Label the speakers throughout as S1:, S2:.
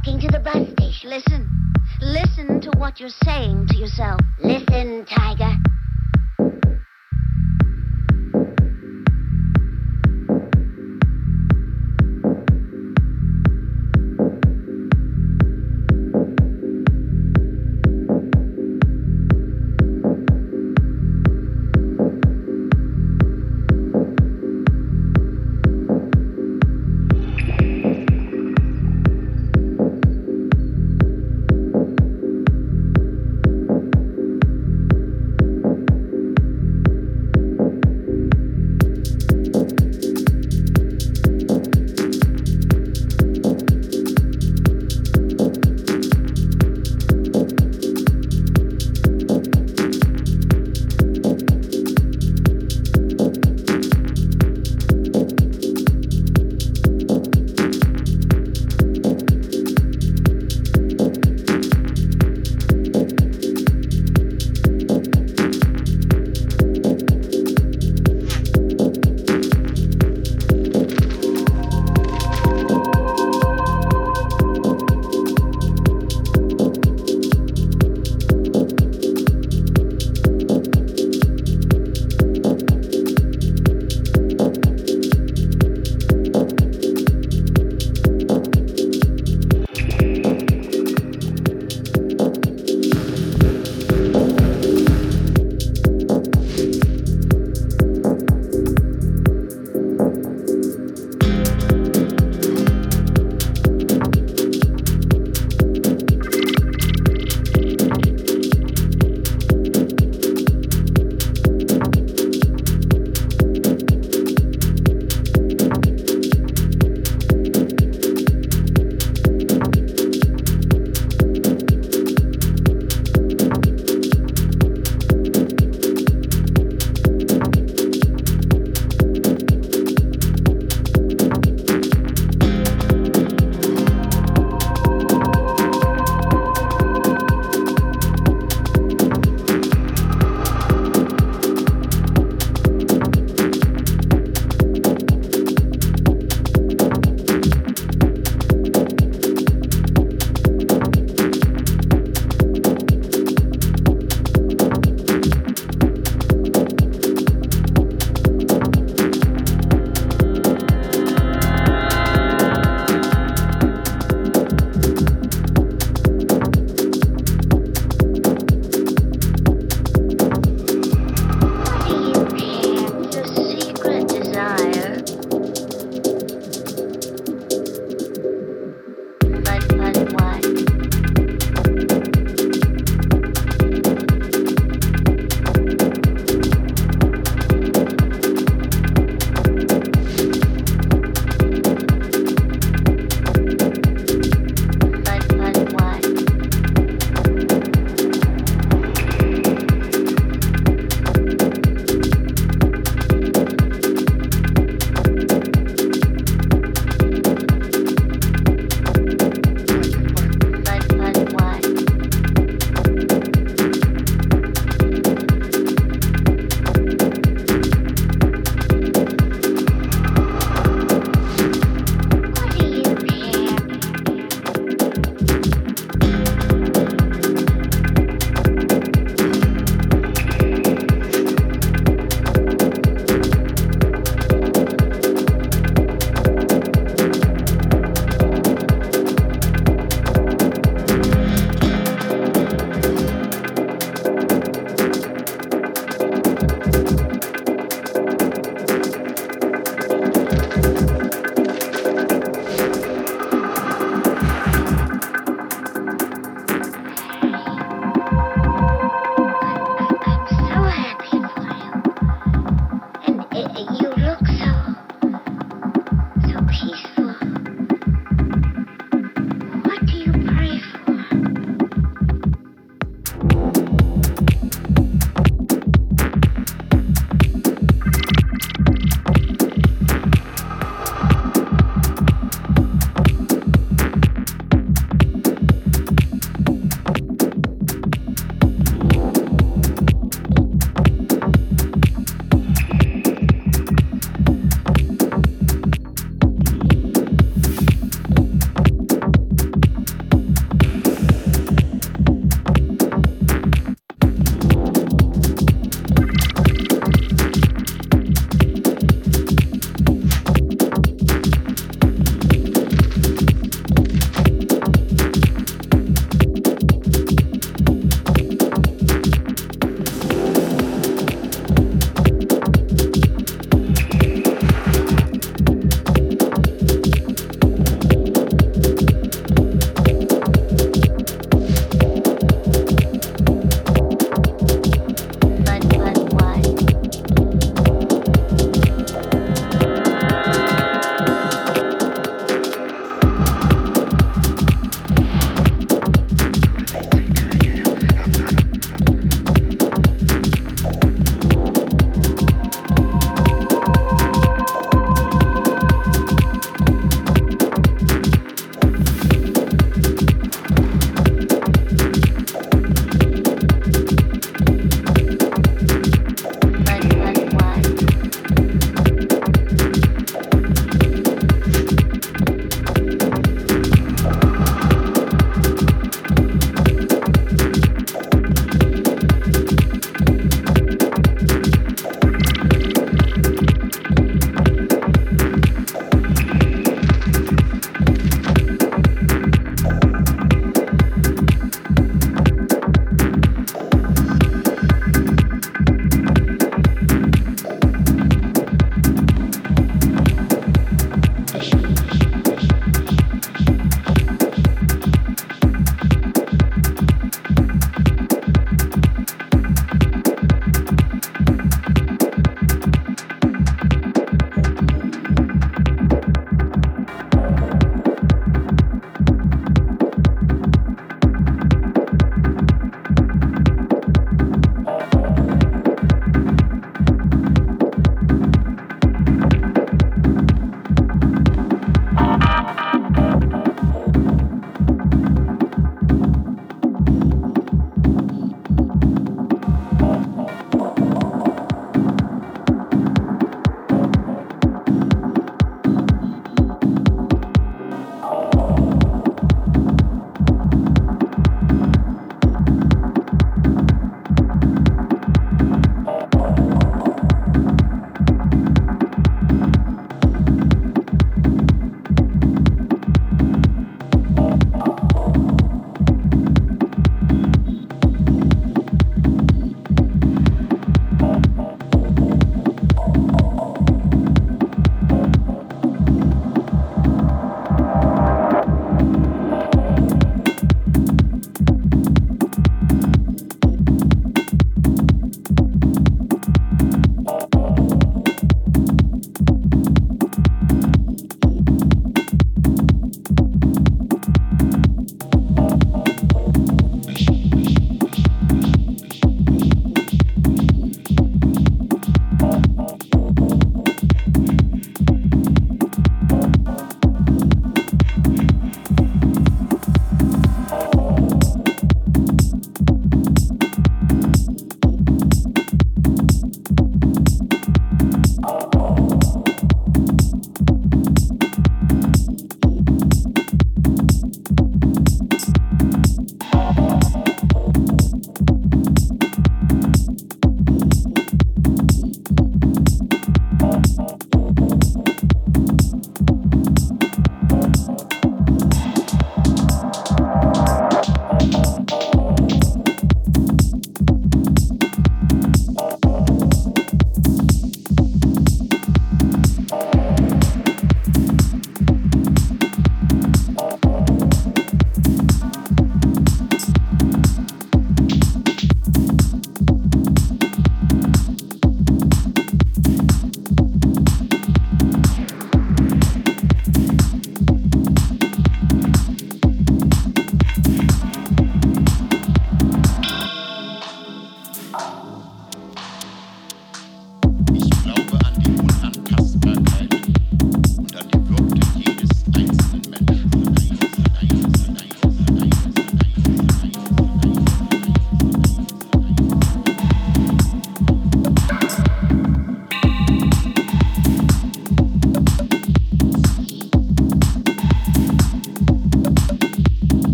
S1: walking to the bus station.
S2: Listen. Listen to what you're saying to yourself.
S1: Listen, Tiger.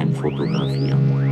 S3: Beim Fotografieren.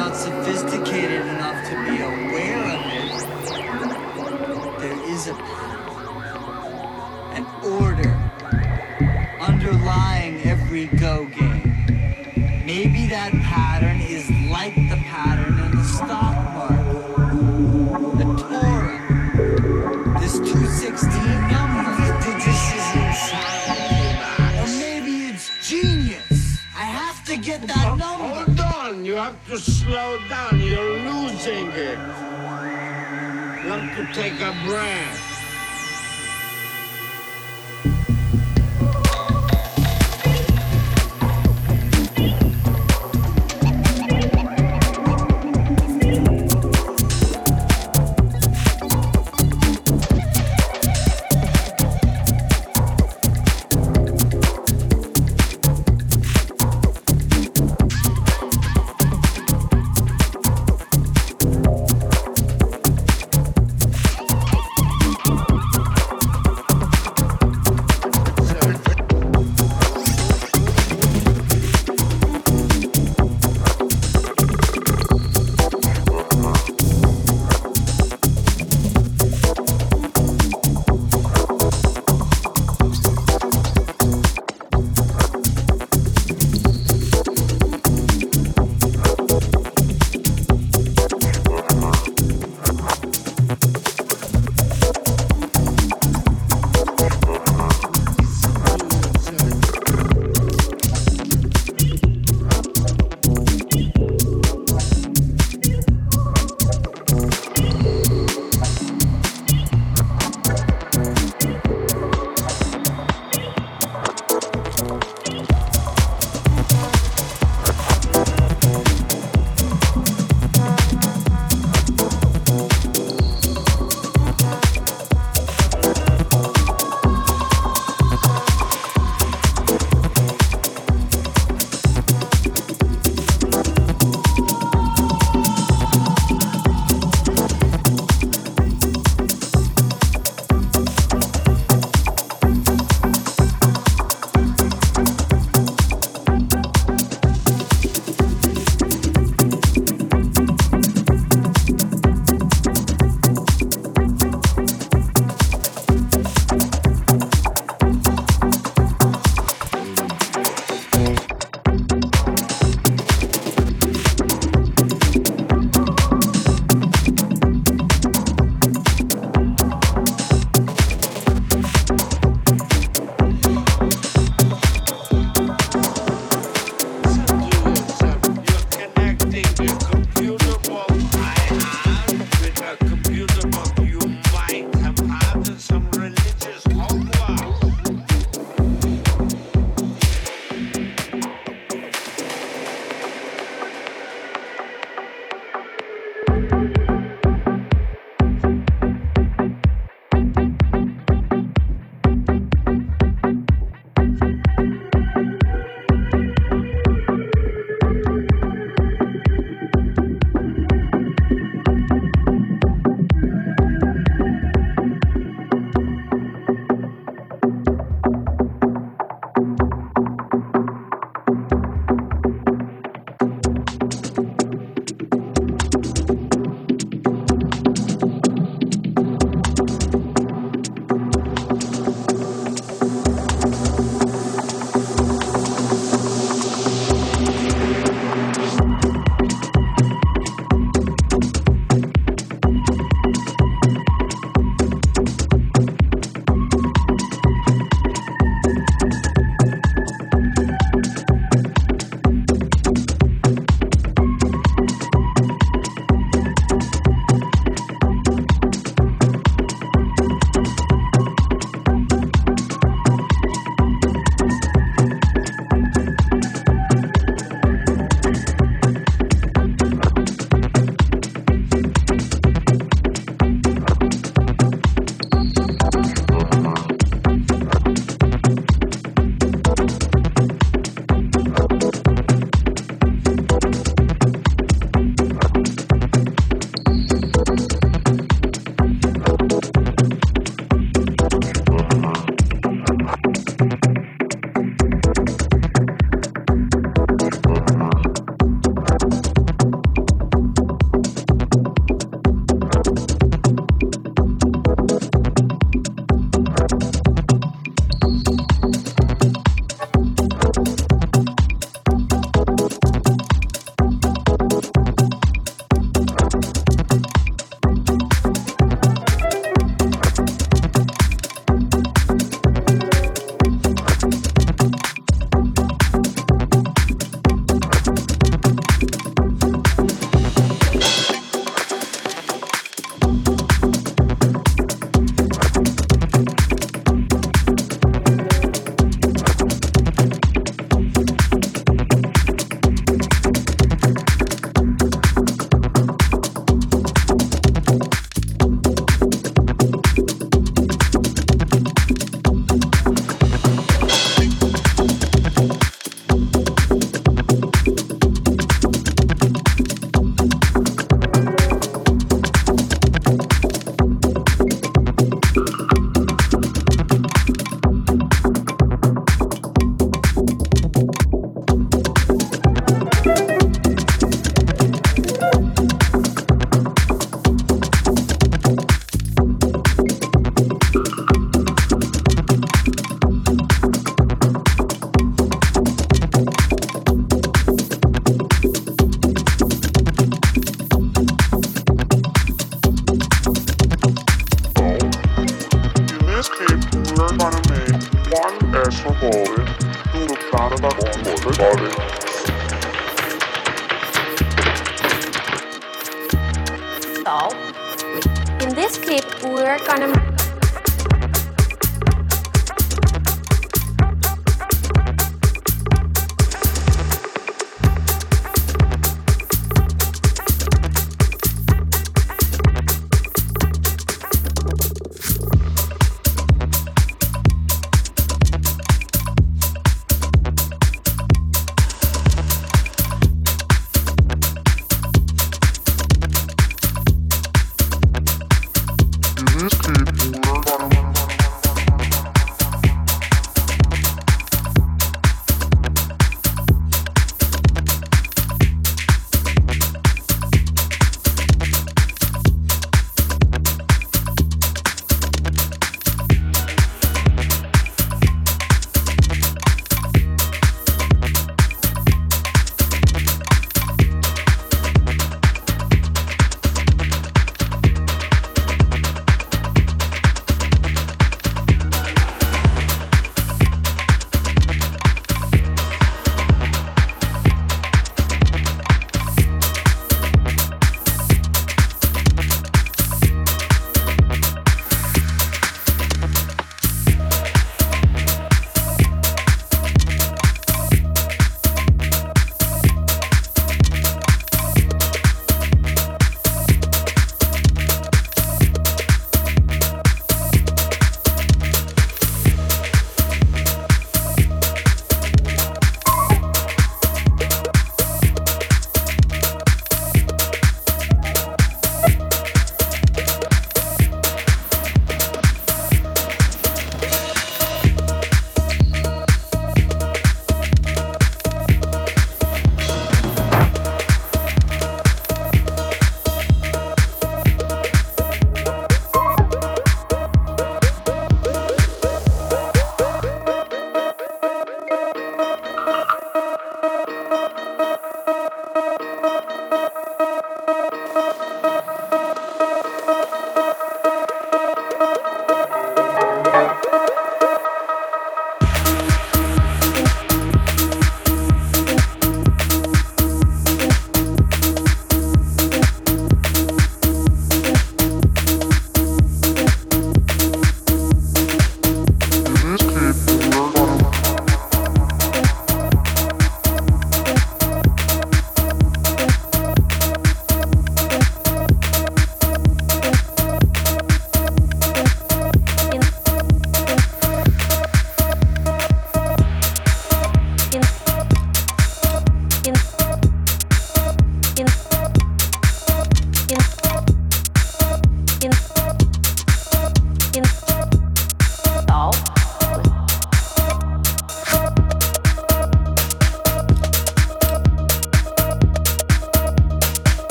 S4: Not sophisticated enough to be aware of it, there is a have to
S5: slow down. You're losing it. You have to take a breath.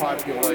S6: Uh,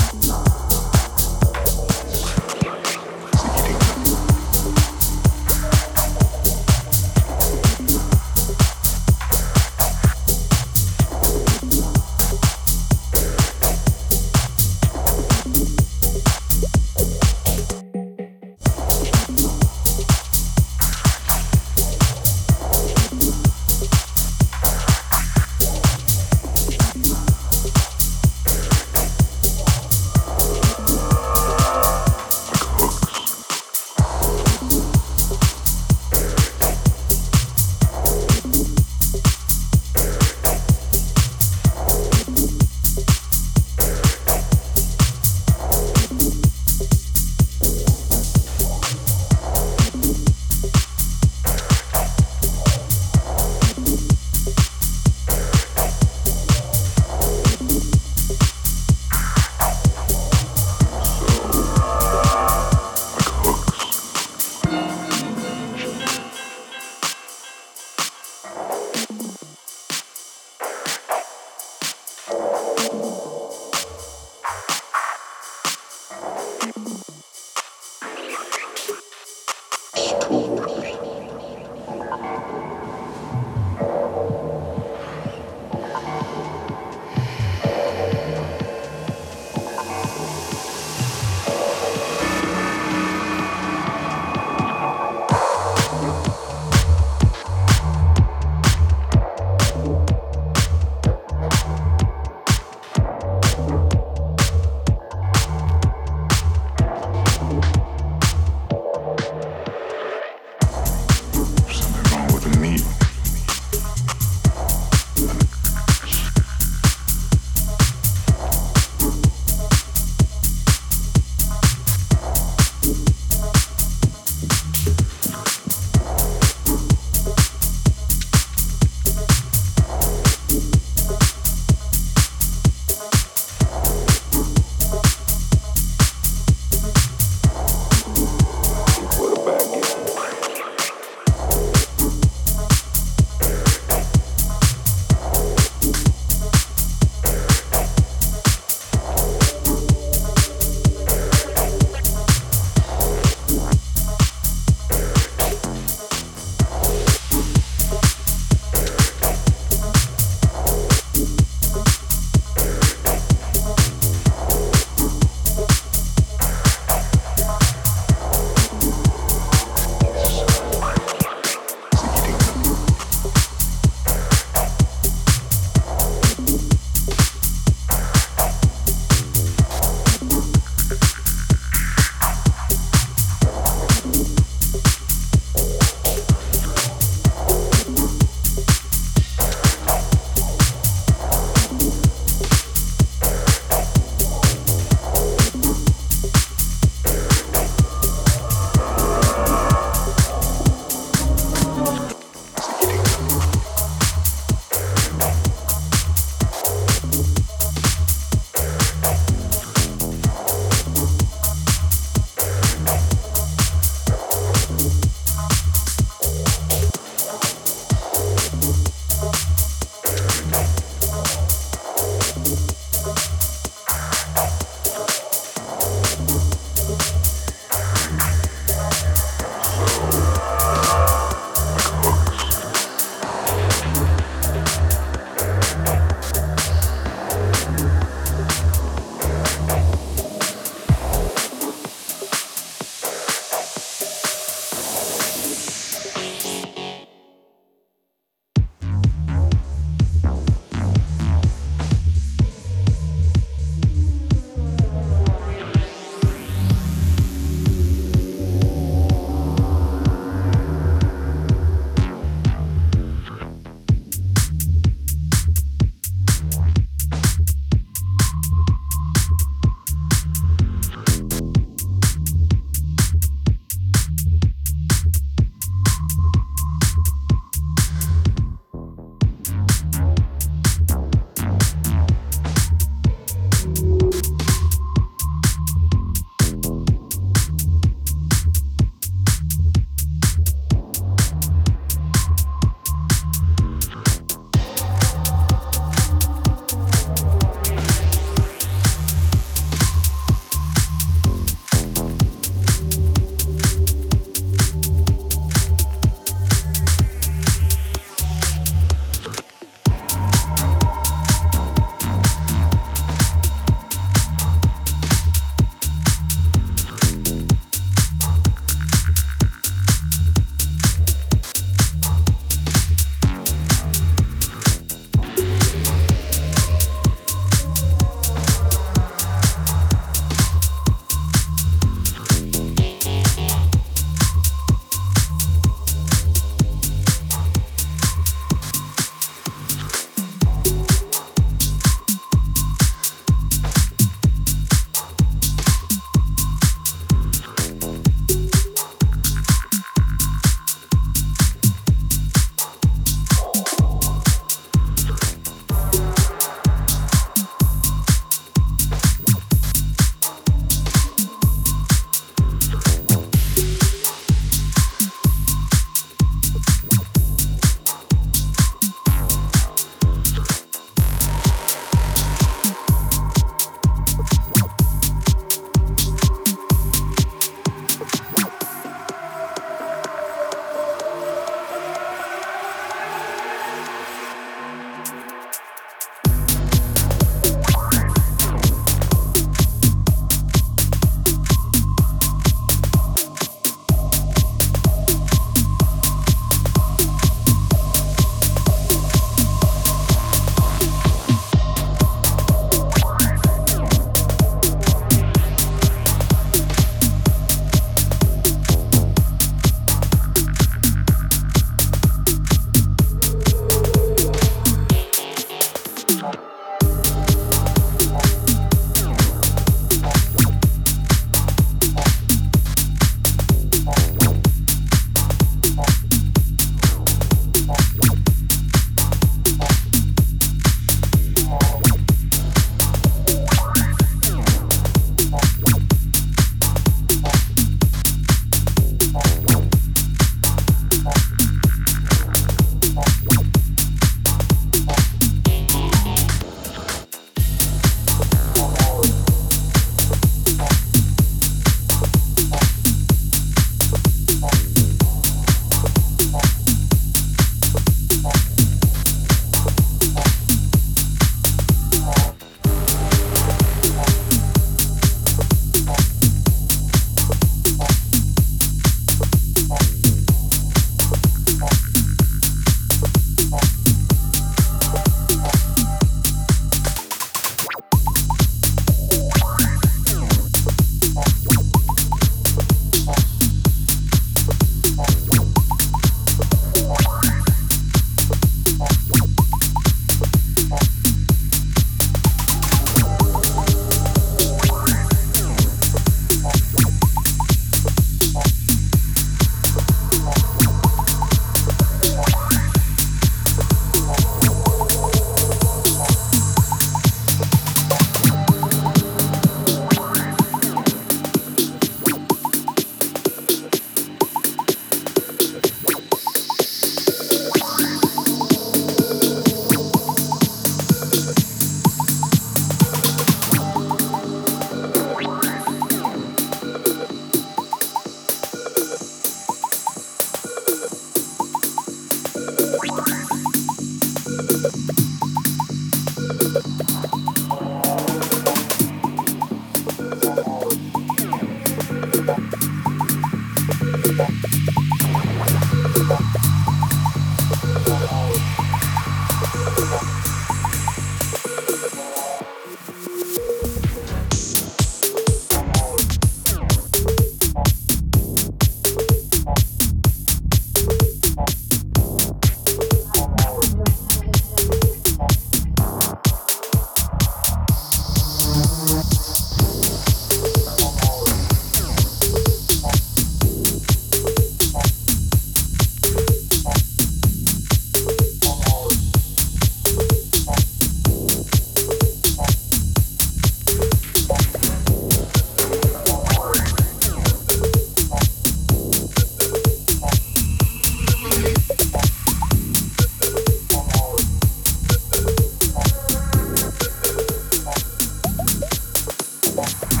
S5: Bye.